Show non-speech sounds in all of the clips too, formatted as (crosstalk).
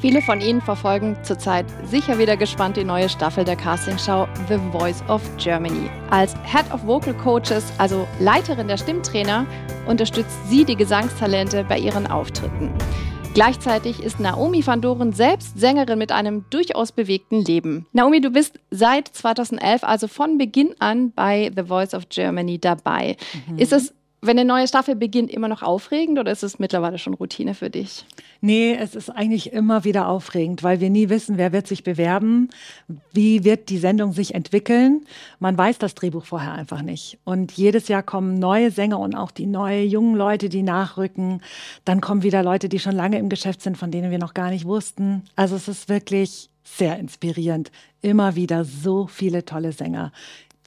Viele von Ihnen verfolgen zurzeit sicher wieder gespannt die neue Staffel der Castingshow The Voice of Germany. Als Head of Vocal Coaches, also Leiterin der Stimmtrainer, unterstützt sie die Gesangstalente bei ihren Auftritten. Gleichzeitig ist Naomi van Doren selbst Sängerin mit einem durchaus bewegten Leben. Naomi, du bist seit 2011, also von Beginn an bei The Voice of Germany dabei. Mhm. Ist es wenn eine neue Staffel beginnt, immer noch aufregend oder ist es mittlerweile schon Routine für dich? Nee, es ist eigentlich immer wieder aufregend, weil wir nie wissen, wer wird sich bewerben, wie wird die Sendung sich entwickeln. Man weiß das Drehbuch vorher einfach nicht. Und jedes Jahr kommen neue Sänger und auch die neuen jungen Leute, die nachrücken. Dann kommen wieder Leute, die schon lange im Geschäft sind, von denen wir noch gar nicht wussten. Also es ist wirklich sehr inspirierend. Immer wieder so viele tolle Sänger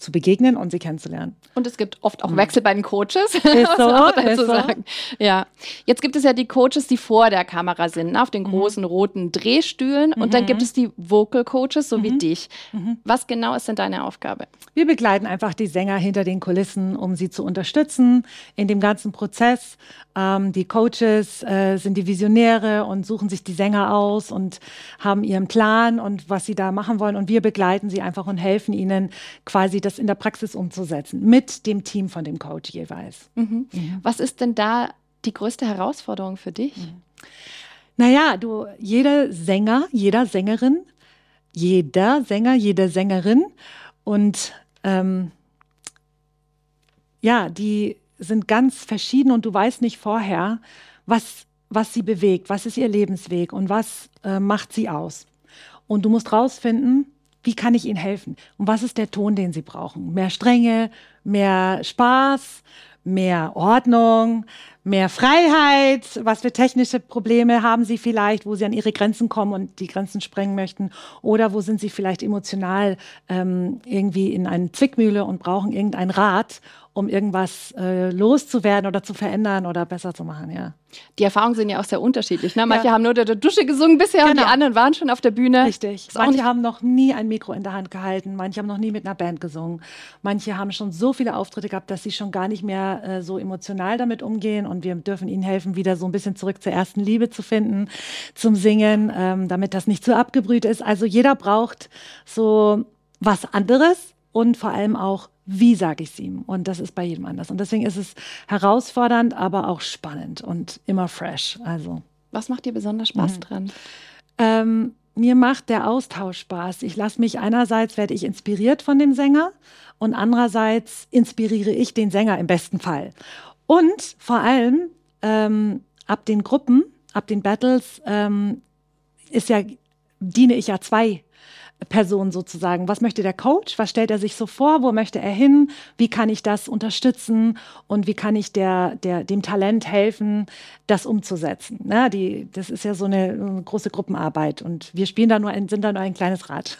zu begegnen und sie kennenzulernen. Und es gibt oft auch mhm. Wechsel bei den Coaches. Ist (laughs) so, ist so. Sagen. Ja. Jetzt gibt es ja die Coaches, die vor der Kamera sind, ne, auf den mhm. großen roten Drehstühlen. Mhm. Und dann gibt es die Vocal Coaches, so wie mhm. dich. Mhm. Was genau ist denn deine Aufgabe? Wir begleiten einfach die Sänger hinter den Kulissen, um sie zu unterstützen in dem ganzen Prozess. Ähm, die Coaches äh, sind die Visionäre und suchen sich die Sänger aus und haben ihren Plan und was sie da machen wollen. Und wir begleiten sie einfach und helfen ihnen quasi das in der Praxis umzusetzen, mit dem Team von dem Coach jeweils. Mhm. Mhm. Was ist denn da die größte Herausforderung für dich? Mhm. Naja, du, jeder Sänger, jeder Sängerin, jeder Sänger, jede Sängerin und ähm, ja, die sind ganz verschieden und du weißt nicht vorher, was, was sie bewegt, was ist ihr Lebensweg und was äh, macht sie aus. Und du musst rausfinden, wie kann ich ihnen helfen? Und was ist der Ton, den sie brauchen? Mehr Strenge, mehr Spaß, mehr Ordnung, mehr Freiheit? Was für technische Probleme haben sie vielleicht, wo sie an ihre Grenzen kommen und die Grenzen sprengen möchten? Oder wo sind sie vielleicht emotional ähm, irgendwie in einer Zwickmühle und brauchen irgendeinen Rat? Um irgendwas äh, loszuwerden oder zu verändern oder besser zu machen, ja. Die Erfahrungen sind ja auch sehr unterschiedlich. Ne? Manche ja. haben nur der Dusche gesungen bisher genau. und die genau. anderen waren schon auf der Bühne. Richtig. Manche haben noch nie ein Mikro in der Hand gehalten, manche haben noch nie mit einer Band gesungen. Manche haben schon so viele Auftritte gehabt, dass sie schon gar nicht mehr äh, so emotional damit umgehen und wir dürfen ihnen helfen, wieder so ein bisschen zurück zur ersten Liebe zu finden, zum Singen, ähm, damit das nicht zu abgebrüht ist. Also jeder braucht so was anderes und vor allem auch wie sage ich es ihm? Und das ist bei jedem anders. Und deswegen ist es herausfordernd, aber auch spannend und immer fresh. Also. Was macht dir besonders Spaß mhm. dran? Ähm, mir macht der Austausch Spaß. Ich lasse mich einerseits werde ich inspiriert von dem Sänger und andererseits inspiriere ich den Sänger im besten Fall. Und vor allem ähm, ab den Gruppen, ab den Battles ähm, ist ja diene ich ja zwei Person sozusagen. Was möchte der Coach? Was stellt er sich so vor? Wo möchte er hin? Wie kann ich das unterstützen? Und wie kann ich der, der, dem Talent helfen, das umzusetzen? Na, die, das ist ja so eine, eine große Gruppenarbeit und wir spielen da nur ein, sind da nur ein kleines Rad.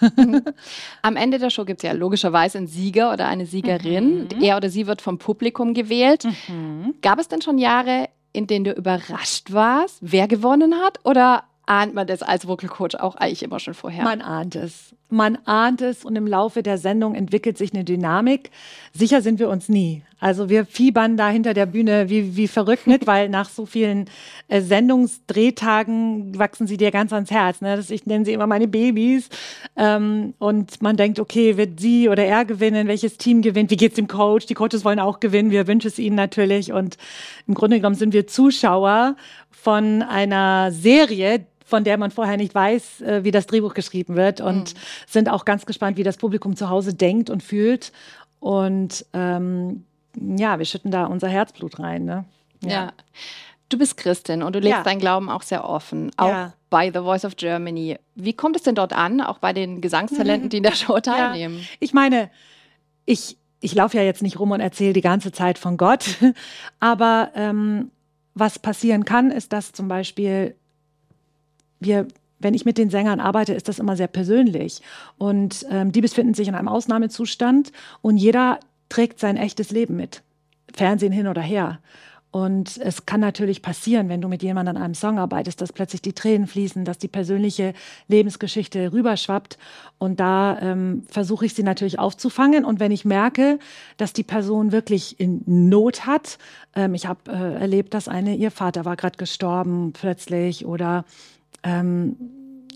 (laughs) Am Ende der Show gibt es ja logischerweise einen Sieger oder eine Siegerin. Mhm. Er oder sie wird vom Publikum gewählt. Mhm. Gab es denn schon Jahre, in denen du überrascht warst, wer gewonnen hat? Oder ahnt man das als Vocal Coach auch eigentlich immer schon vorher. Man ahnt es. Man ahnt es und im Laufe der Sendung entwickelt sich eine Dynamik. Sicher sind wir uns nie. Also wir fiebern da hinter der Bühne wie, wie verrückt mit, (laughs) weil nach so vielen äh, Sendungsdrehtagen wachsen sie dir ganz ans Herz. Ne? Das, ich nenne sie immer meine Babys. Ähm, und man denkt, okay, wird sie oder er gewinnen? Welches Team gewinnt? Wie geht's dem Coach? Die Coaches wollen auch gewinnen. Wir wünschen es ihnen natürlich. Und im Grunde genommen sind wir Zuschauer von einer Serie, von der man vorher nicht weiß, äh, wie das Drehbuch geschrieben wird und mhm. sind auch ganz gespannt, wie das Publikum zu Hause denkt und fühlt. Und ähm, ja, wir schütten da unser Herzblut rein. Ne? Ja. ja. Du bist Christin und du lebst ja. deinen Glauben auch sehr offen, auch ja. bei The Voice of Germany. Wie kommt es denn dort an, auch bei den Gesangstalenten, die in der Show teilnehmen? Ich meine, ich, ich laufe ja jetzt nicht rum und erzähle die ganze Zeit von Gott, (laughs) aber ähm, was passieren kann, ist, dass zum Beispiel wir wenn ich mit den Sängern arbeite, ist das immer sehr persönlich. Und ähm, die befinden sich in einem Ausnahmezustand und jeder trägt sein echtes Leben mit. Fernsehen hin oder her. Und es kann natürlich passieren, wenn du mit jemandem an einem Song arbeitest, dass plötzlich die Tränen fließen, dass die persönliche Lebensgeschichte rüberschwappt. Und da ähm, versuche ich sie natürlich aufzufangen. Und wenn ich merke, dass die Person wirklich in Not hat, ähm, ich habe äh, erlebt, dass eine, ihr Vater war gerade gestorben plötzlich oder ähm,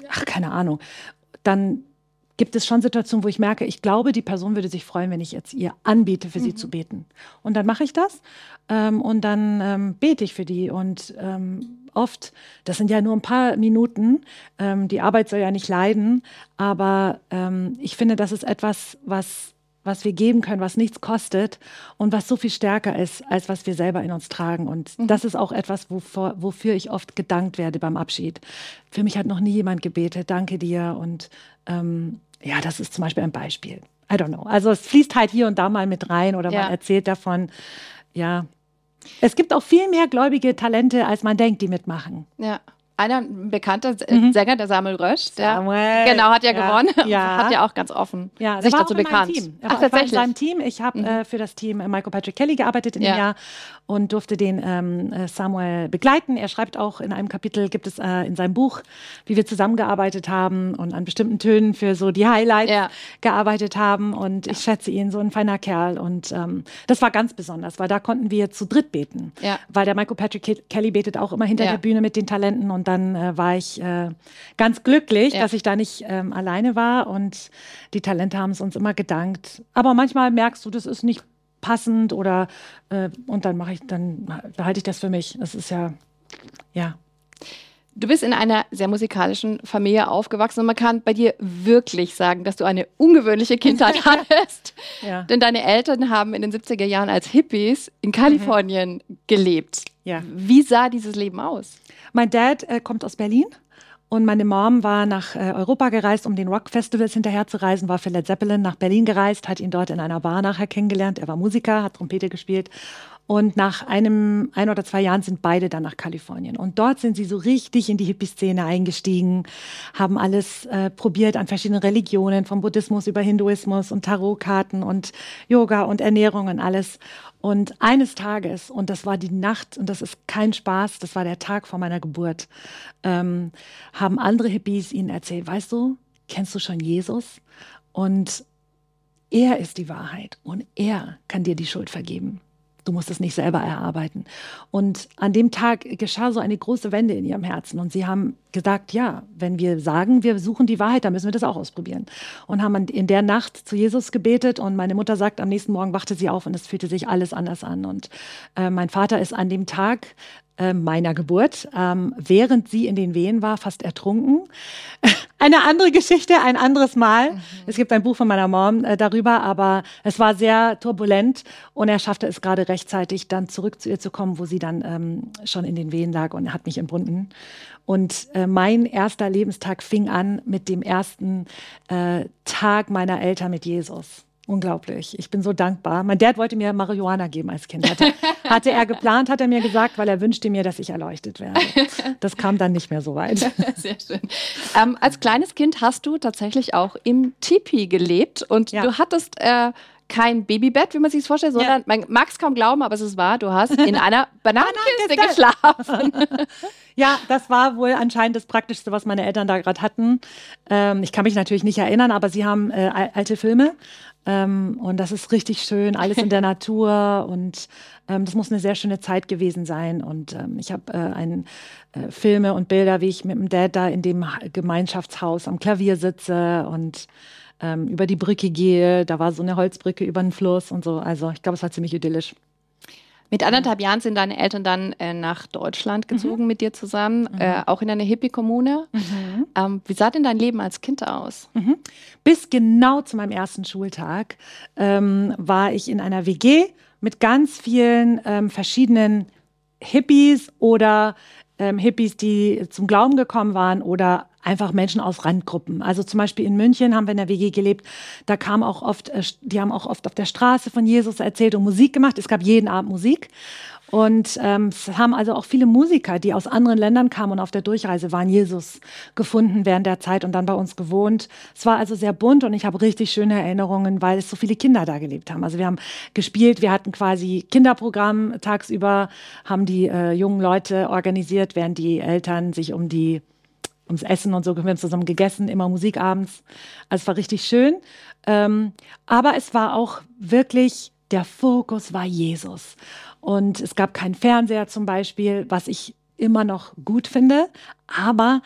ach, keine Ahnung, dann gibt es schon Situationen, wo ich merke, ich glaube, die Person würde sich freuen, wenn ich jetzt ihr anbiete, für mhm. sie zu beten. Und dann mache ich das ähm, und dann ähm, bete ich für die. Und ähm, oft, das sind ja nur ein paar Minuten, ähm, die Arbeit soll ja nicht leiden, aber ähm, ich finde, das ist etwas, was was wir geben können, was nichts kostet und was so viel stärker ist, als was wir selber in uns tragen. Und mhm. das ist auch etwas, wovor, wofür ich oft gedankt werde beim Abschied. Für mich hat noch nie jemand gebetet, danke dir. Und ähm, ja, das ist zum Beispiel ein Beispiel. I don't know. Also es fließt halt hier und da mal mit rein oder ja. man erzählt davon. Ja. Es gibt auch viel mehr gläubige Talente, als man denkt, die mitmachen. Ja einer bekannter mhm. Sänger, der Samuel Rösch, der Samuel, genau hat ja, ja, gewonnen, ja. hat ja auch ganz offen ja, sich dazu bekannt. Team. Er Ach, war, tatsächlich. in seinem Team. Ich habe mhm. äh, für das Team äh, Michael Patrick Kelly gearbeitet in dem Jahr und durfte den ähm, äh, Samuel begleiten. Er schreibt auch in einem Kapitel, gibt es äh, in seinem Buch, wie wir zusammengearbeitet haben und an bestimmten Tönen für so die Highlights ja. gearbeitet haben. Und ich schätze ihn, so ein feiner Kerl. Und ähm, das war ganz besonders, weil da konnten wir zu dritt beten. Weil der Michael Patrick Kelly betet auch immer hinter der Bühne mit den Talenten und dann äh, war ich äh, ganz glücklich, ja. dass ich da nicht ähm, alleine war und die Talente haben es uns immer gedankt. Aber manchmal merkst du, das ist nicht passend oder äh, und dann mache ich, dann behalte ich das für mich. Das ist ja, ja. Du bist in einer sehr musikalischen Familie aufgewachsen und man kann bei dir wirklich sagen, dass du eine ungewöhnliche Kindheit (laughs) hattest. ja. Denn deine Eltern haben in den 70er Jahren als Hippies in Kalifornien mhm. gelebt. Ja. Wie sah dieses Leben aus? Mein Dad äh, kommt aus Berlin. Und meine Mom war nach äh, Europa gereist, um den Rock-Festivals hinterher zu reisen, war für Led Zeppelin nach Berlin gereist, hat ihn dort in einer Bar nachher kennengelernt. Er war Musiker, hat Trompete gespielt und nach einem, ein oder zwei Jahren sind beide dann nach Kalifornien. Und dort sind sie so richtig in die Hippie-Szene eingestiegen, haben alles äh, probiert an verschiedenen Religionen, vom Buddhismus über Hinduismus und Tarotkarten und Yoga und Ernährung und alles. Und eines Tages, und das war die Nacht, und das ist kein Spaß, das war der Tag vor meiner Geburt, ähm, haben andere Hippies ihnen erzählt, weißt du, kennst du schon Jesus? Und er ist die Wahrheit und er kann dir die Schuld vergeben. Du musst es nicht selber erarbeiten. Und an dem Tag geschah so eine große Wende in ihrem Herzen. Und sie haben gesagt, ja, wenn wir sagen, wir suchen die Wahrheit, dann müssen wir das auch ausprobieren. Und haben in der Nacht zu Jesus gebetet. Und meine Mutter sagt, am nächsten Morgen wachte sie auf und es fühlte sich alles anders an. Und äh, mein Vater ist an dem Tag äh, meiner Geburt, ähm, während sie in den Wehen war, fast ertrunken. Eine andere Geschichte, ein anderes Mal. Mhm. Es gibt ein Buch von meiner Mom äh, darüber, aber es war sehr turbulent und er schaffte es gerade rechtzeitig, dann zurück zu ihr zu kommen, wo sie dann ähm, schon in den Wehen lag und hat mich entbunden. Und äh, mein erster Lebenstag fing an mit dem ersten äh, Tag meiner Eltern mit Jesus. Unglaublich. Ich bin so dankbar. Mein Dad wollte mir Marihuana geben als Kind. Hatte, hatte er geplant, hat er mir gesagt, weil er wünschte mir, dass ich erleuchtet werde. (laughs) Das kam dann nicht mehr so weit. (laughs) Sehr schön. Ähm, als kleines Kind hast du tatsächlich auch im Tipi gelebt und ja. du hattest äh, kein Babybett, wie man sich das vorstellt, sondern ja. man mag es kaum glauben, aber es ist wahr, du hast in einer (laughs) Bananenkiste geschlafen. (laughs) ja, das war wohl anscheinend das Praktischste, was meine Eltern da gerade hatten. Ähm, ich kann mich natürlich nicht erinnern, aber sie haben äh, alte Filme ähm, und das ist richtig schön, alles in der (laughs) Natur. Und ähm, das muss eine sehr schöne Zeit gewesen sein. Und ähm, ich habe äh, ein, äh, Filme und Bilder, wie ich mit dem Dad da in dem Gemeinschaftshaus am Klavier sitze und ähm, über die Brücke gehe. Da war so eine Holzbrücke über den Fluss und so. Also ich glaube, es war ziemlich idyllisch. Mit anderthalb Jahren sind deine Eltern dann äh, nach Deutschland gezogen mhm. mit dir zusammen, mhm. äh, auch in eine Hippie-Kommune. Mhm. Ähm, wie sah denn dein Leben als Kind aus? Mhm. Bis genau zu meinem ersten Schultag ähm, war ich in einer WG mit ganz vielen ähm, verschiedenen Hippies oder ähm, Hippies, die zum Glauben gekommen waren oder einfach Menschen aus Randgruppen. Also zum Beispiel in München haben wir in der WG gelebt. Da kam auch oft, äh, die haben auch oft auf der Straße von Jesus erzählt und Musik gemacht. Es gab jeden Abend Musik. Und ähm, es haben also auch viele Musiker, die aus anderen Ländern kamen und auf der Durchreise waren, Jesus gefunden während der Zeit und dann bei uns gewohnt. Es war also sehr bunt und ich habe richtig schöne Erinnerungen, weil es so viele Kinder da gelebt haben. Also wir haben gespielt, wir hatten quasi Kinderprogramm tagsüber, haben die äh, jungen Leute organisiert, während die Eltern sich um die ums Essen und so. Wir haben zusammen gegessen, immer Musik abends. Also es war richtig schön. Ähm, aber es war auch wirklich, der Fokus war Jesus. Und es gab keinen Fernseher zum Beispiel, was ich immer noch gut finde. Aber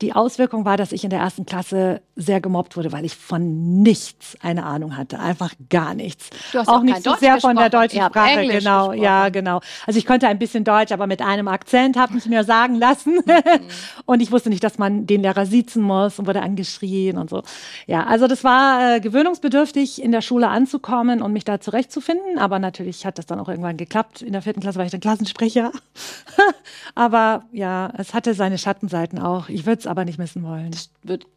die Auswirkung war, dass ich in der ersten Klasse sehr gemobbt wurde, weil ich von nichts eine Ahnung hatte. Einfach gar nichts. Du hast auch, auch nicht so sehr von der deutschen Sprache. Englisch genau, gesprochen. ja, genau. Also ich konnte ein bisschen Deutsch, aber mit einem Akzent, habe ich mir sagen lassen. Mhm. (laughs) und ich wusste nicht, dass man den Lehrer siezen muss und wurde angeschrien und so. Ja, also das war äh, gewöhnungsbedürftig, in der Schule anzukommen und mich da zurechtzufinden. Aber natürlich hat das dann auch irgendwann geklappt. In der vierten Klasse war ich dann Klassensprecher. (laughs) aber ja, es hatte seine Schattenseiten auch. Ich würde es aber nicht missen wollen. Das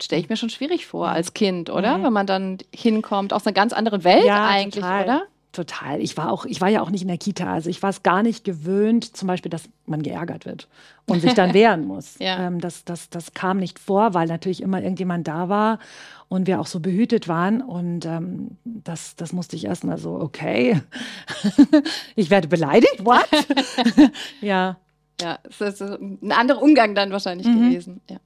stelle ich mir schon schwierig vor als Kind, oder? Mhm. Wenn man dann hinkommt aus einer ganz anderen Welt ja, eigentlich, total. oder? Total. Ich war auch, ich war ja auch nicht in der Kita. Also ich war es gar nicht gewöhnt, zum Beispiel, dass man geärgert wird und sich dann (laughs) wehren muss. ja. ähm, das, das, das kam nicht vor, weil natürlich immer irgendjemand da war und wir auch so behütet waren. Und ähm, das, das musste ich erst mal so, okay, (laughs) ich werde beleidigt, what? (laughs) ja. Ja, es ist ein anderer Umgang dann wahrscheinlich mhm. gewesen. Ja.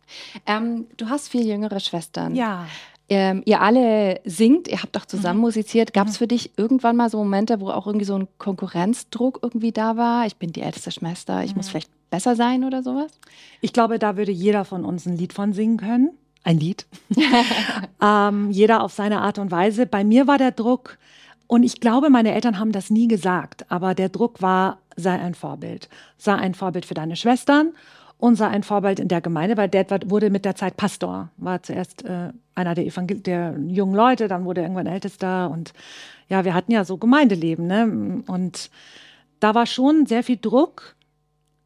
Ähm, du hast vier jüngere Schwestern. Ja. Ähm, ihr alle singt, ihr habt auch zusammen mhm. musiziert. Gab es mhm. für dich irgendwann mal so Momente, wo auch irgendwie so ein Konkurrenzdruck irgendwie da war? Ich bin die älteste Schwester, ich mhm. muss vielleicht besser sein oder sowas? Ich glaube, da würde jeder von uns ein Lied von singen können. Ein Lied. (laughs) ähm, jeder auf seine Art und Weise. Bei mir war der Druck, und ich glaube, meine Eltern haben das nie gesagt, aber der Druck war, sei ein Vorbild. Sei ein Vorbild für deine Schwestern und sei ein Vorbild in der Gemeinde, weil Dad wurde mit der Zeit Pastor, war zuerst äh, einer der, Evangel der jungen Leute, dann wurde er irgendwann Ältester und ja, wir hatten ja so Gemeindeleben, ne? Und da war schon sehr viel Druck,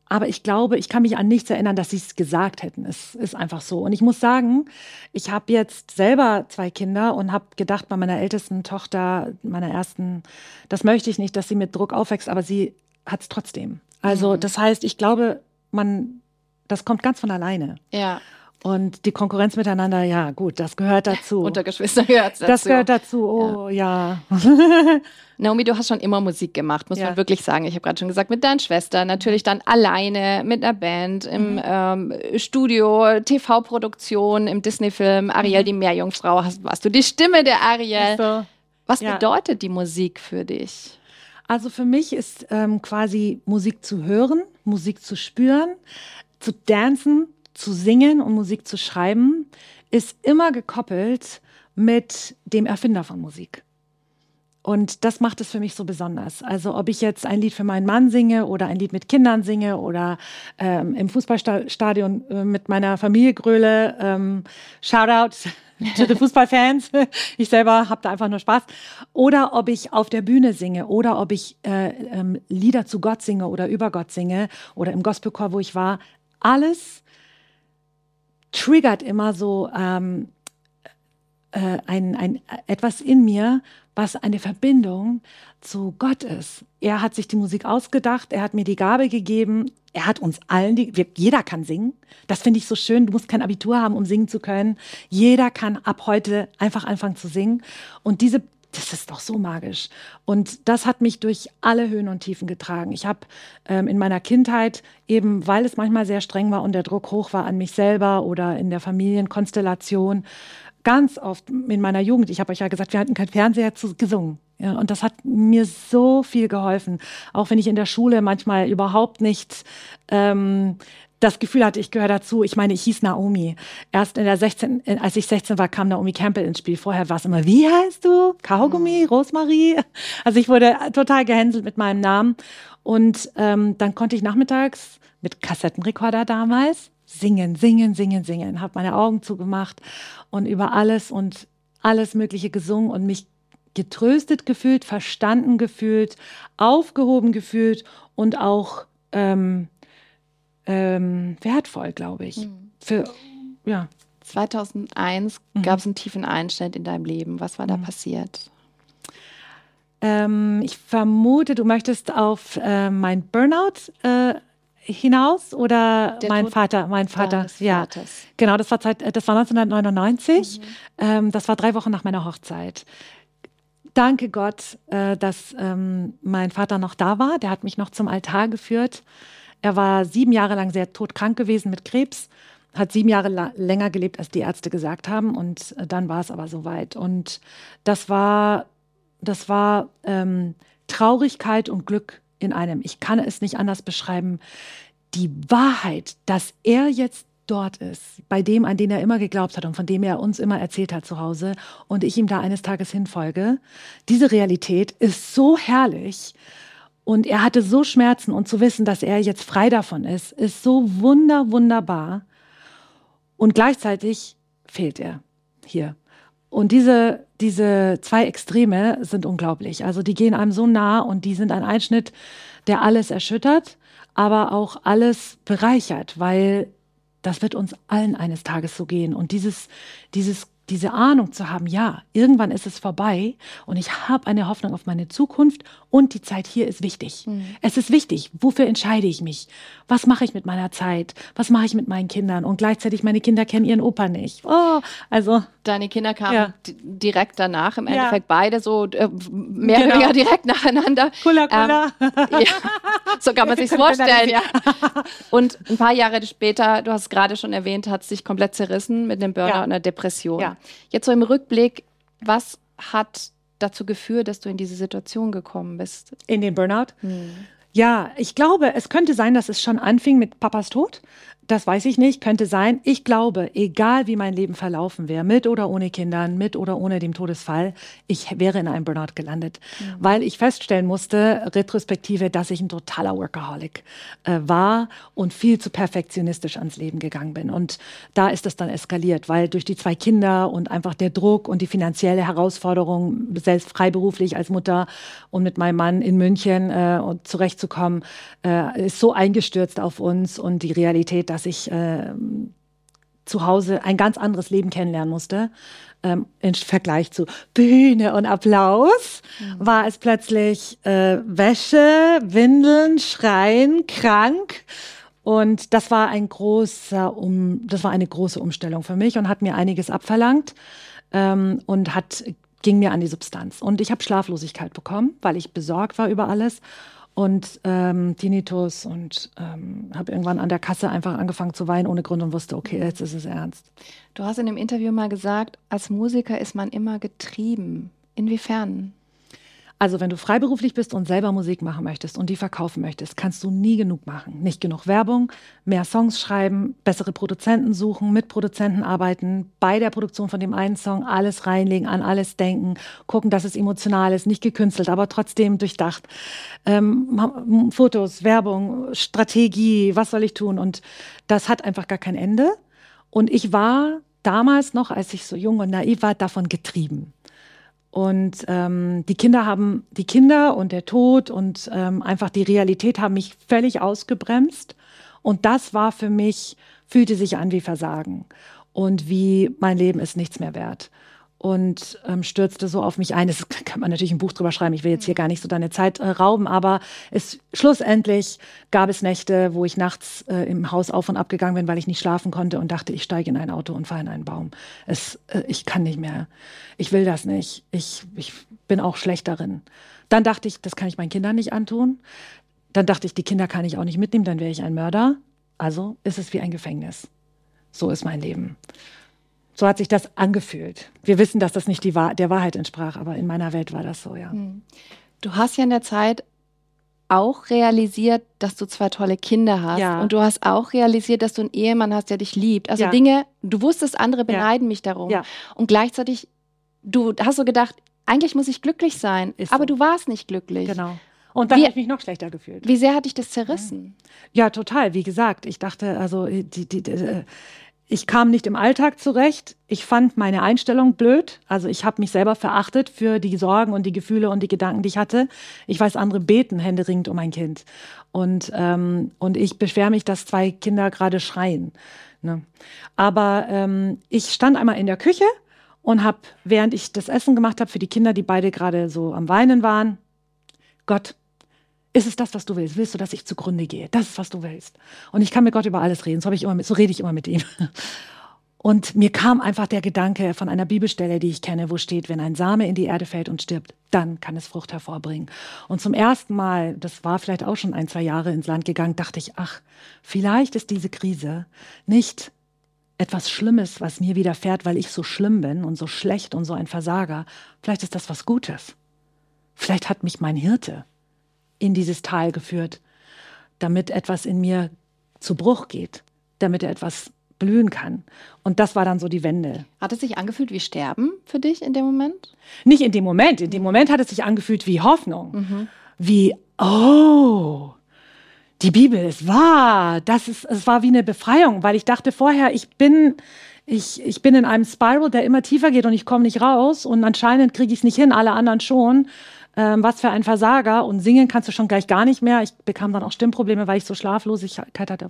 aber ich glaube, ich kann mich an nichts erinnern, dass sie es gesagt hätten. Es ist einfach so. Und ich muss sagen, ich habe jetzt selber zwei Kinder und habe gedacht bei meiner ältesten Tochter, meiner ersten, das möchte ich nicht, dass sie mit Druck aufwächst, aber sie hat es trotzdem. Also mhm. das heißt, ich glaube, man, das kommt ganz von alleine. Ja. Und die Konkurrenz miteinander, ja, gut, das gehört dazu. (laughs) Unter Geschwistern gehört dazu. Das gehört dazu, oh ja. ja. (laughs) Naomi, du hast schon immer Musik gemacht, muss ja. man wirklich sagen. Ich habe gerade schon gesagt, mit deinen Schwestern, natürlich dann alleine, mit einer Band, im mhm. ähm, Studio, TV-Produktion, im Disney-Film, Ariel, mhm. die Meerjungfrau, hast, warst du die Stimme der Ariel. So. Was ja. bedeutet die Musik für dich? Also für mich ist ähm, quasi Musik zu hören, Musik zu spüren, zu tanzen, zu singen und Musik zu schreiben, ist immer gekoppelt mit dem Erfinder von Musik. Und das macht es für mich so besonders. Also ob ich jetzt ein Lied für meinen Mann singe oder ein Lied mit Kindern singe oder ähm, im Fußballstadion äh, mit meiner Familie gröle, ähm, Shoutout (laughs) to the Fußballfans. ich selber habe da einfach nur Spaß. Oder ob ich auf der Bühne singe oder ob ich äh, ähm, Lieder zu Gott singe oder über Gott singe oder im Gospelchor, wo ich war. Alles triggert immer so ähm, äh, ein, ein, etwas in mir, was eine Verbindung zu Gott ist. Er hat sich die Musik ausgedacht, er hat mir die Gabe gegeben, er hat uns allen, die, wir, jeder kann singen. Das finde ich so schön. Du musst kein Abitur haben, um singen zu können. Jeder kann ab heute einfach anfangen zu singen. Und diese das ist doch so magisch. Und das hat mich durch alle Höhen und Tiefen getragen. Ich habe ähm, in meiner Kindheit eben, weil es manchmal sehr streng war und der Druck hoch war an mich selber oder in der Familienkonstellation, ganz oft in meiner Jugend, ich habe euch ja gesagt, wir hatten kein Fernseher zu, gesungen. Ja, und das hat mir so viel geholfen. Auch wenn ich in der Schule manchmal überhaupt nicht ähm, das Gefühl hatte, ich gehöre dazu. Ich meine, ich hieß Naomi. Erst in der 16, als ich 16 war, kam Naomi Campbell ins Spiel. Vorher war es immer, wie heißt du? Kaugummi, mhm. Rosmarie? Also ich wurde total gehänselt mit meinem Namen. Und ähm, dann konnte ich nachmittags mit Kassettenrekorder damals singen, singen, singen, singen. Habe meine Augen zugemacht und über alles und alles Mögliche gesungen und mich getröstet gefühlt, verstanden gefühlt, aufgehoben gefühlt und auch ähm, ähm, wertvoll, glaube ich. Mhm. Für, ja. 2001 mhm. gab es einen tiefen Einschnitt in deinem Leben. Was war da mhm. passiert? Ähm, ich vermute, du möchtest auf äh, mein Burnout äh, hinaus oder Der mein Tod Vater, mein Vater, ja, Vaters. genau, das war Zeit, das war 1999. Mhm. Ähm, das war drei Wochen nach meiner Hochzeit. Danke Gott, äh, dass ähm, mein Vater noch da war. Der hat mich noch zum Altar geführt. Er war sieben Jahre lang sehr todkrank gewesen mit Krebs, hat sieben Jahre länger gelebt, als die Ärzte gesagt haben. Und äh, dann war es aber soweit. Und das war, das war ähm, Traurigkeit und Glück in einem. Ich kann es nicht anders beschreiben. Die Wahrheit, dass er jetzt dort ist, bei dem, an den er immer geglaubt hat und von dem er uns immer erzählt hat zu Hause und ich ihm da eines Tages hinfolge. Diese Realität ist so herrlich und er hatte so Schmerzen und zu wissen, dass er jetzt frei davon ist, ist so wunder, wunderbar. Und gleichzeitig fehlt er hier. Und diese, diese zwei Extreme sind unglaublich. Also die gehen einem so nah und die sind ein Einschnitt, der alles erschüttert, aber auch alles bereichert, weil das wird uns allen eines Tages so gehen. Und dieses, dieses diese Ahnung zu haben, ja, irgendwann ist es vorbei und ich habe eine Hoffnung auf meine Zukunft und die Zeit hier ist wichtig. Mhm. Es ist wichtig, wofür entscheide ich mich? Was mache ich mit meiner Zeit? Was mache ich mit meinen Kindern? Und gleichzeitig, meine Kinder kennen ihren Opa nicht. Oh, also. Deine Kinder kamen ja. direkt danach, im Endeffekt ja. beide so äh, mehr genau. oder weniger direkt (laughs) nacheinander. Kula, kula. Ähm, ja, so kann man (laughs) sich vorstellen. Ja. (laughs) Und ein paar Jahre später, du hast es gerade schon erwähnt, hat es sich komplett zerrissen mit einem Burnout und einer Depression. Ja. Jetzt so im Rückblick, was hat dazu geführt, dass du in diese Situation gekommen bist? In den Burnout? Hm. Ja, ich glaube, es könnte sein, dass es schon anfing mit Papas Tod. Das weiß ich nicht, könnte sein. Ich glaube, egal wie mein Leben verlaufen wäre, mit oder ohne Kindern, mit oder ohne dem Todesfall, ich wäre in einem Burnout gelandet, mhm. weil ich feststellen musste, retrospektive, dass ich ein totaler Workaholic äh, war und viel zu perfektionistisch ans Leben gegangen bin. Und da ist es dann eskaliert, weil durch die zwei Kinder und einfach der Druck und die finanzielle Herausforderung, selbst freiberuflich als Mutter und mit meinem Mann in München äh, zurechtzukommen, äh, ist so eingestürzt auf uns und die Realität, dass dass ich äh, zu Hause ein ganz anderes Leben kennenlernen musste. Ähm, Im Vergleich zu Bühne und Applaus mhm. war es plötzlich äh, Wäsche, Windeln, Schreien, krank. Und das war ein großer um, das war eine große Umstellung für mich und hat mir einiges abverlangt ähm, und hat ging mir an die Substanz. Und ich habe Schlaflosigkeit bekommen, weil ich besorgt war über alles und ähm, Tinnitus und ähm, habe irgendwann an der Kasse einfach angefangen zu weinen ohne Grund und wusste, okay, jetzt ist es ernst. Du hast in dem Interview mal gesagt, als Musiker ist man immer getrieben. Inwiefern? Also wenn du freiberuflich bist und selber Musik machen möchtest und die verkaufen möchtest, kannst du nie genug machen. Nicht genug Werbung, mehr Songs schreiben, bessere Produzenten suchen, mit Produzenten arbeiten, bei der Produktion von dem einen Song alles reinlegen, an alles denken, gucken, dass es emotional ist, nicht gekünstelt, aber trotzdem durchdacht. Ähm, Fotos, Werbung, Strategie, was soll ich tun? Und das hat einfach gar kein Ende. Und ich war damals noch, als ich so jung und naiv war, davon getrieben. Und ähm, die Kinder haben, die Kinder und der Tod und ähm, einfach die Realität haben mich völlig ausgebremst. Und das war für mich, fühlte sich an wie Versagen und wie mein Leben ist nichts mehr wert und ähm, stürzte so auf mich ein. Das kann man natürlich ein Buch drüber schreiben. Ich will jetzt hier gar nicht so deine Zeit äh, rauben, aber es schlussendlich gab es Nächte, wo ich nachts äh, im Haus auf und ab gegangen bin, weil ich nicht schlafen konnte und dachte, ich steige in ein Auto und fahre in einen Baum. Es, äh, ich kann nicht mehr. Ich will das nicht. Ich, ich bin auch schlecht darin. Dann dachte ich, das kann ich meinen Kindern nicht antun. Dann dachte ich, die Kinder kann ich auch nicht mitnehmen, dann wäre ich ein Mörder. Also ist es wie ein Gefängnis. So ist mein Leben. So hat sich das angefühlt. Wir wissen, dass das nicht die Wahr der Wahrheit entsprach, aber in meiner Welt war das so, ja. Hm. Du hast ja in der Zeit auch realisiert, dass du zwei tolle Kinder hast. Ja. Und du hast auch realisiert, dass du einen Ehemann hast, der dich liebt. Also ja. Dinge, du wusstest, andere beneiden ja. mich darum. Und gleichzeitig, du hast so gedacht, eigentlich muss ich glücklich sein. Ist aber so. du warst nicht glücklich. Genau. Und dann habe ich mich noch schlechter gefühlt. Wie sehr hat dich das zerrissen? Ja, total. Wie gesagt, ich dachte, also die, die, die, äh, ich kam nicht im Alltag zurecht. Ich fand meine Einstellung blöd. Also ich habe mich selber verachtet für die Sorgen und die Gefühle und die Gedanken, die ich hatte. Ich weiß, andere beten händeringend um ein Kind. Und, ähm, und ich beschwere mich, dass zwei Kinder gerade schreien. Ne? Aber ähm, ich stand einmal in der Küche und habe, während ich das Essen gemacht habe für die Kinder, die beide gerade so am Weinen waren, Gott, ist es das, was du willst? Willst du, dass ich zugrunde gehe? Das ist, was du willst. Und ich kann mit Gott über alles reden. So, habe ich immer mit, so rede ich immer mit ihm. Und mir kam einfach der Gedanke von einer Bibelstelle, die ich kenne, wo steht, wenn ein Same in die Erde fällt und stirbt, dann kann es Frucht hervorbringen. Und zum ersten Mal, das war vielleicht auch schon ein, zwei Jahre ins Land gegangen, dachte ich, ach, vielleicht ist diese Krise nicht etwas Schlimmes, was mir widerfährt, weil ich so schlimm bin und so schlecht und so ein Versager. Vielleicht ist das was Gutes. Vielleicht hat mich mein Hirte in dieses Tal geführt, damit etwas in mir zu Bruch geht, damit er etwas blühen kann. Und das war dann so die Wende. Hat es sich angefühlt wie Sterben für dich in dem Moment? Nicht in dem Moment. In dem Moment hat es sich angefühlt wie Hoffnung. Mhm. Wie, oh, die Bibel ist wahr. Das ist, es war wie eine Befreiung, weil ich dachte vorher, ich bin, ich, ich bin in einem Spiral, der immer tiefer geht und ich komme nicht raus und anscheinend kriege ich es nicht hin, alle anderen schon. Ähm, was für ein Versager und singen kannst du schon gleich gar nicht mehr. Ich bekam dann auch Stimmprobleme, weil ich so Schlaflosigkeit hatte.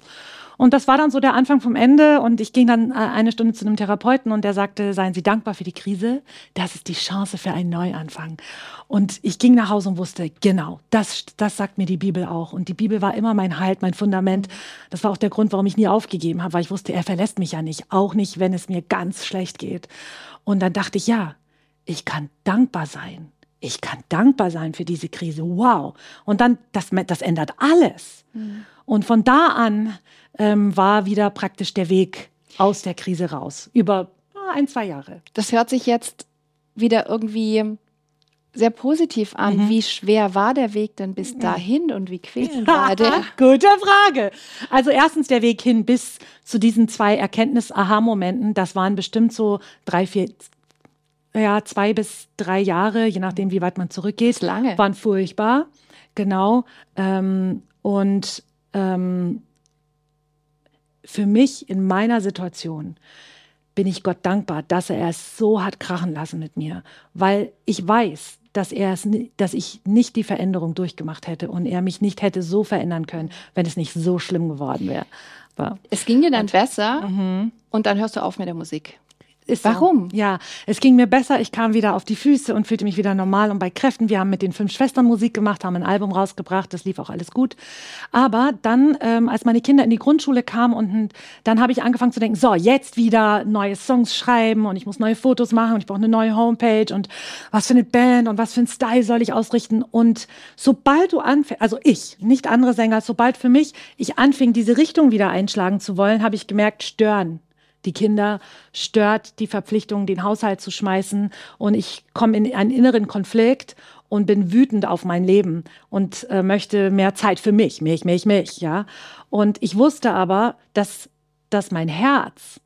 Und das war dann so der Anfang vom Ende. Und ich ging dann äh, eine Stunde zu einem Therapeuten und der sagte, seien Sie dankbar für die Krise. Das ist die Chance für einen Neuanfang. Und ich ging nach Hause und wusste, genau, das, das sagt mir die Bibel auch. Und die Bibel war immer mein Halt, mein Fundament. Das war auch der Grund, warum ich nie aufgegeben habe, weil ich wusste, er verlässt mich ja nicht. Auch nicht, wenn es mir ganz schlecht geht. Und dann dachte ich, ja, ich kann dankbar sein. Ich kann dankbar sein für diese Krise. Wow. Und dann, das, das ändert alles. Mhm. Und von da an ähm, war wieder praktisch der Weg aus der Krise raus. Über ah, ein, zwei Jahre. Das hört sich jetzt wieder irgendwie sehr positiv an. Mhm. Wie schwer war der Weg denn bis dahin und wie quälend (laughs) war der? Gute Frage. Also erstens der Weg hin bis zu diesen zwei Erkenntnis-Aha-Momenten. Das waren bestimmt so drei, vier, ja, zwei bis drei Jahre, je nachdem, wie weit man zurückgeht. Lange. Waren furchtbar. Genau. Ähm, und ähm, für mich in meiner Situation bin ich Gott dankbar, dass er es so hat krachen lassen mit mir, weil ich weiß, dass er es, dass ich nicht die Veränderung durchgemacht hätte und er mich nicht hätte so verändern können, wenn es nicht so schlimm geworden wäre. Es ging dir dann besser mhm. und dann hörst du auf mit der Musik. Ist Warum? So. Ja, es ging mir besser. Ich kam wieder auf die Füße und fühlte mich wieder normal und bei Kräften. Wir haben mit den fünf Schwestern Musik gemacht, haben ein Album rausgebracht. Das lief auch alles gut. Aber dann, ähm, als meine Kinder in die Grundschule kamen und dann habe ich angefangen zu denken, so, jetzt wieder neue Songs schreiben und ich muss neue Fotos machen und ich brauche eine neue Homepage und was für eine Band und was für ein Style soll ich ausrichten. Und sobald du anfängst, also ich, nicht andere Sänger, sobald für mich ich anfing, diese Richtung wieder einschlagen zu wollen, habe ich gemerkt, stören die Kinder stört die Verpflichtung, den Haushalt zu schmeißen. Und ich komme in einen inneren Konflikt und bin wütend auf mein Leben und äh, möchte mehr Zeit für mich, mich, mich, mich, ja. Und ich wusste aber, dass, dass mein Herz,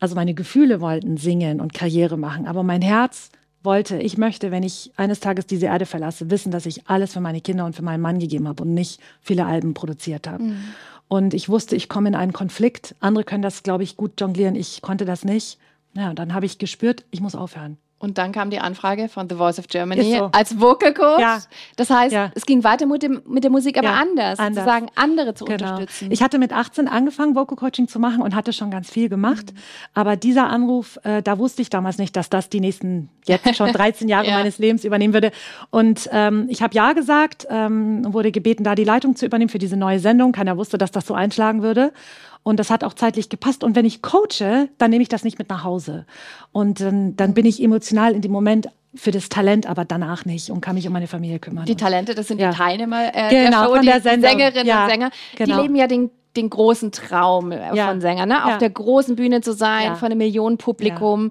also meine Gefühle wollten singen und Karriere machen, aber mein Herz wollte, ich möchte, wenn ich eines Tages diese Erde verlasse, wissen, dass ich alles für meine Kinder und für meinen Mann gegeben habe und nicht viele Alben produziert habe. Mhm. Und ich wusste, ich komme in einen Konflikt. Andere können das, glaube ich, gut jonglieren. Ich konnte das nicht. Ja, und dann habe ich gespürt, ich muss aufhören. Und dann kam die Anfrage von The Voice of Germany so. als Vocal Coach. Ja. Das heißt, ja. es ging weiter mit, dem, mit der Musik, aber ja, anders, anders, sozusagen andere zu genau. unterstützen. Ich hatte mit 18 angefangen, Vocal Coaching zu machen und hatte schon ganz viel gemacht. Mhm. Aber dieser Anruf, äh, da wusste ich damals nicht, dass das die nächsten jetzt schon (laughs) 13 Jahre meines Lebens übernehmen würde. Und ähm, ich habe ja gesagt, ähm, wurde gebeten, da die Leitung zu übernehmen für diese neue Sendung. Keiner wusste, dass das so einschlagen würde. Und das hat auch zeitlich gepasst. Und wenn ich coache, dann nehme ich das nicht mit nach Hause. Und dann, dann bin ich emotional in dem Moment für das Talent, aber danach nicht und kann mich um meine Familie kümmern. Die Talente, das sind ja. die Teilnehmer äh, genau, der Show, der die Sängerinnen ja, und Sänger, genau. die leben ja den den großen Traum äh, ja. von Sängern, ne? auf ja. der großen Bühne zu sein, ja. vor einem Millionenpublikum.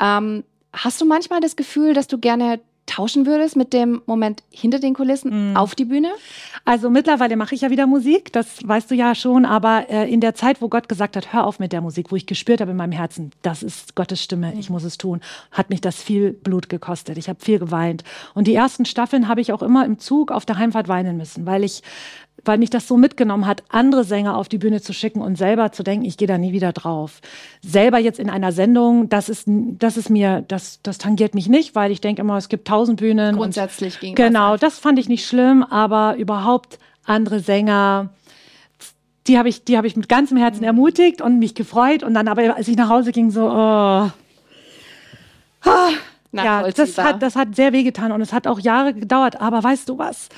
Ähm, hast du manchmal das Gefühl, dass du gerne tauschen würdest mit dem Moment hinter den Kulissen mm. auf die Bühne? Also mittlerweile mache ich ja wieder Musik, das weißt du ja schon, aber äh, in der Zeit, wo Gott gesagt hat, hör auf mit der Musik, wo ich gespürt habe in meinem Herzen, das ist Gottes Stimme, ich muss es tun, hat mich das viel Blut gekostet. Ich habe viel geweint. Und die ersten Staffeln habe ich auch immer im Zug auf der Heimfahrt weinen müssen, weil ich weil mich das so mitgenommen hat, andere Sänger auf die Bühne zu schicken und selber zu denken, ich gehe da nie wieder drauf. Selber jetzt in einer Sendung, das ist, das ist mir, das, das tangiert mich nicht, weil ich denke immer, es gibt tausend Bühnen. Grundsätzlich ging Genau, das fand ich nicht schlimm, aber überhaupt andere Sänger, die habe ich, die habe ich mit ganzem Herzen mhm. ermutigt und mich gefreut und dann aber, als ich nach Hause ging, so, oh. Ah, ja, das hat, das hat sehr wehgetan und es hat auch Jahre gedauert. Aber weißt du was?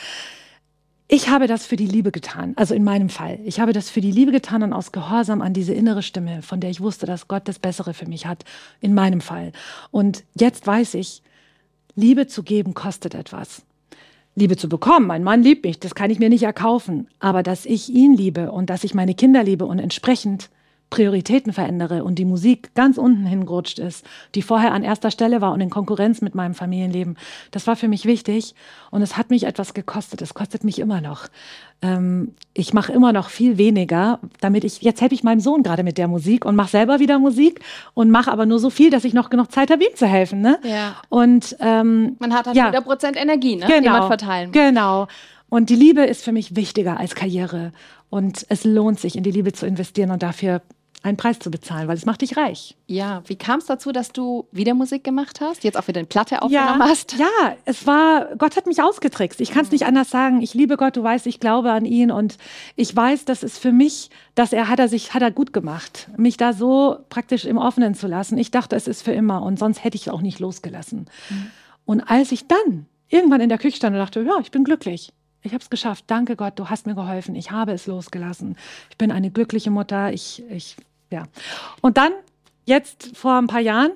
Ich habe das für die Liebe getan, also in meinem Fall. Ich habe das für die Liebe getan und aus Gehorsam an diese innere Stimme, von der ich wusste, dass Gott das Bessere für mich hat, in meinem Fall. Und jetzt weiß ich, Liebe zu geben kostet etwas. Liebe zu bekommen, mein Mann liebt mich, das kann ich mir nicht erkaufen. Aber dass ich ihn liebe und dass ich meine Kinder liebe und entsprechend Prioritäten verändere und die Musik ganz unten hingerutscht ist, die vorher an erster Stelle war und in Konkurrenz mit meinem Familienleben, das war für mich wichtig und es hat mich etwas gekostet. Es kostet mich immer noch. Ähm, ich mache immer noch viel weniger, damit ich, jetzt helfe ich meinem Sohn gerade mit der Musik und mache selber wieder Musik und mache aber nur so viel, dass ich noch genug Zeit habe, ihm zu helfen. Ne? Ja. Und ähm, man hat halt ja. 100 Prozent Energie, ne? genau, die man verteilen muss. Genau. Und die Liebe ist für mich wichtiger als Karriere. Und es lohnt sich, in die Liebe zu investieren und dafür einen Preis zu bezahlen, weil es macht dich reich. Ja, wie kam es dazu, dass du wieder Musik gemacht hast, jetzt auch wieder eine Platte aufgenommen ja, hast? Ja, es war, Gott hat mich ausgetrickst. Ich kann es nicht anders sagen. Ich liebe Gott, du weißt, ich glaube an ihn und ich weiß, dass es für mich, dass er hat er sich, hat er gut gemacht, mich da so praktisch im Offenen zu lassen. Ich dachte, es ist für immer und sonst hätte ich es auch nicht losgelassen. Mhm. Und als ich dann irgendwann in der Küche stand und dachte, ja, ich bin glücklich. Ich habe es geschafft. Danke Gott, du hast mir geholfen. Ich habe es losgelassen. Ich bin eine glückliche Mutter. Ich, ich ja. Und dann, jetzt vor ein paar Jahren,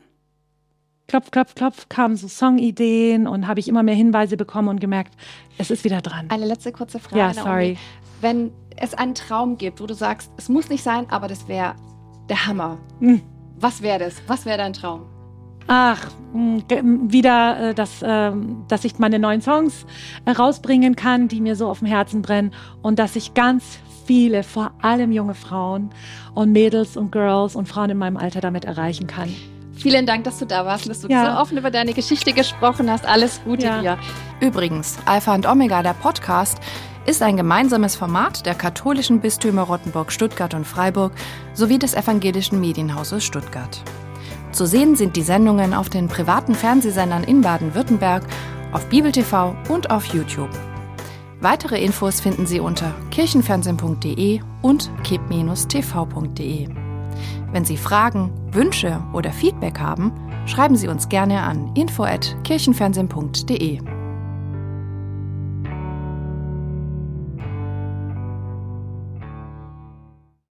klopf, klopf, klopf, kamen so Songideen und habe ich immer mehr Hinweise bekommen und gemerkt, es ist wieder dran. Eine letzte kurze Frage. Ja, sorry. Wenn es einen Traum gibt, wo du sagst, es muss nicht sein, aber das wäre der Hammer. Hm. Was wäre das? Was wäre dein Traum? Ach, wieder, äh, dass, ähm, dass ich meine neuen Songs äh, rausbringen kann, die mir so auf dem Herzen brennen und dass ich ganz viele, vor allem junge Frauen und Mädels und Girls und Frauen in meinem Alter damit erreichen kann. Vielen Dank, dass du da warst und dass du ja. so offen über deine Geschichte gesprochen hast. Alles Gute ja. dir. Übrigens, Alpha und Omega, der Podcast, ist ein gemeinsames Format der katholischen Bistümer Rottenburg, Stuttgart und Freiburg sowie des evangelischen Medienhauses Stuttgart. Zu sehen sind die Sendungen auf den privaten Fernsehsendern in Baden-Württemberg, auf Bibel TV und auf YouTube. Weitere Infos finden Sie unter kirchenfernsehen.de und kip-tv.de. Wenn Sie Fragen, Wünsche oder Feedback haben, schreiben Sie uns gerne an info@kirchenfernsehen.de.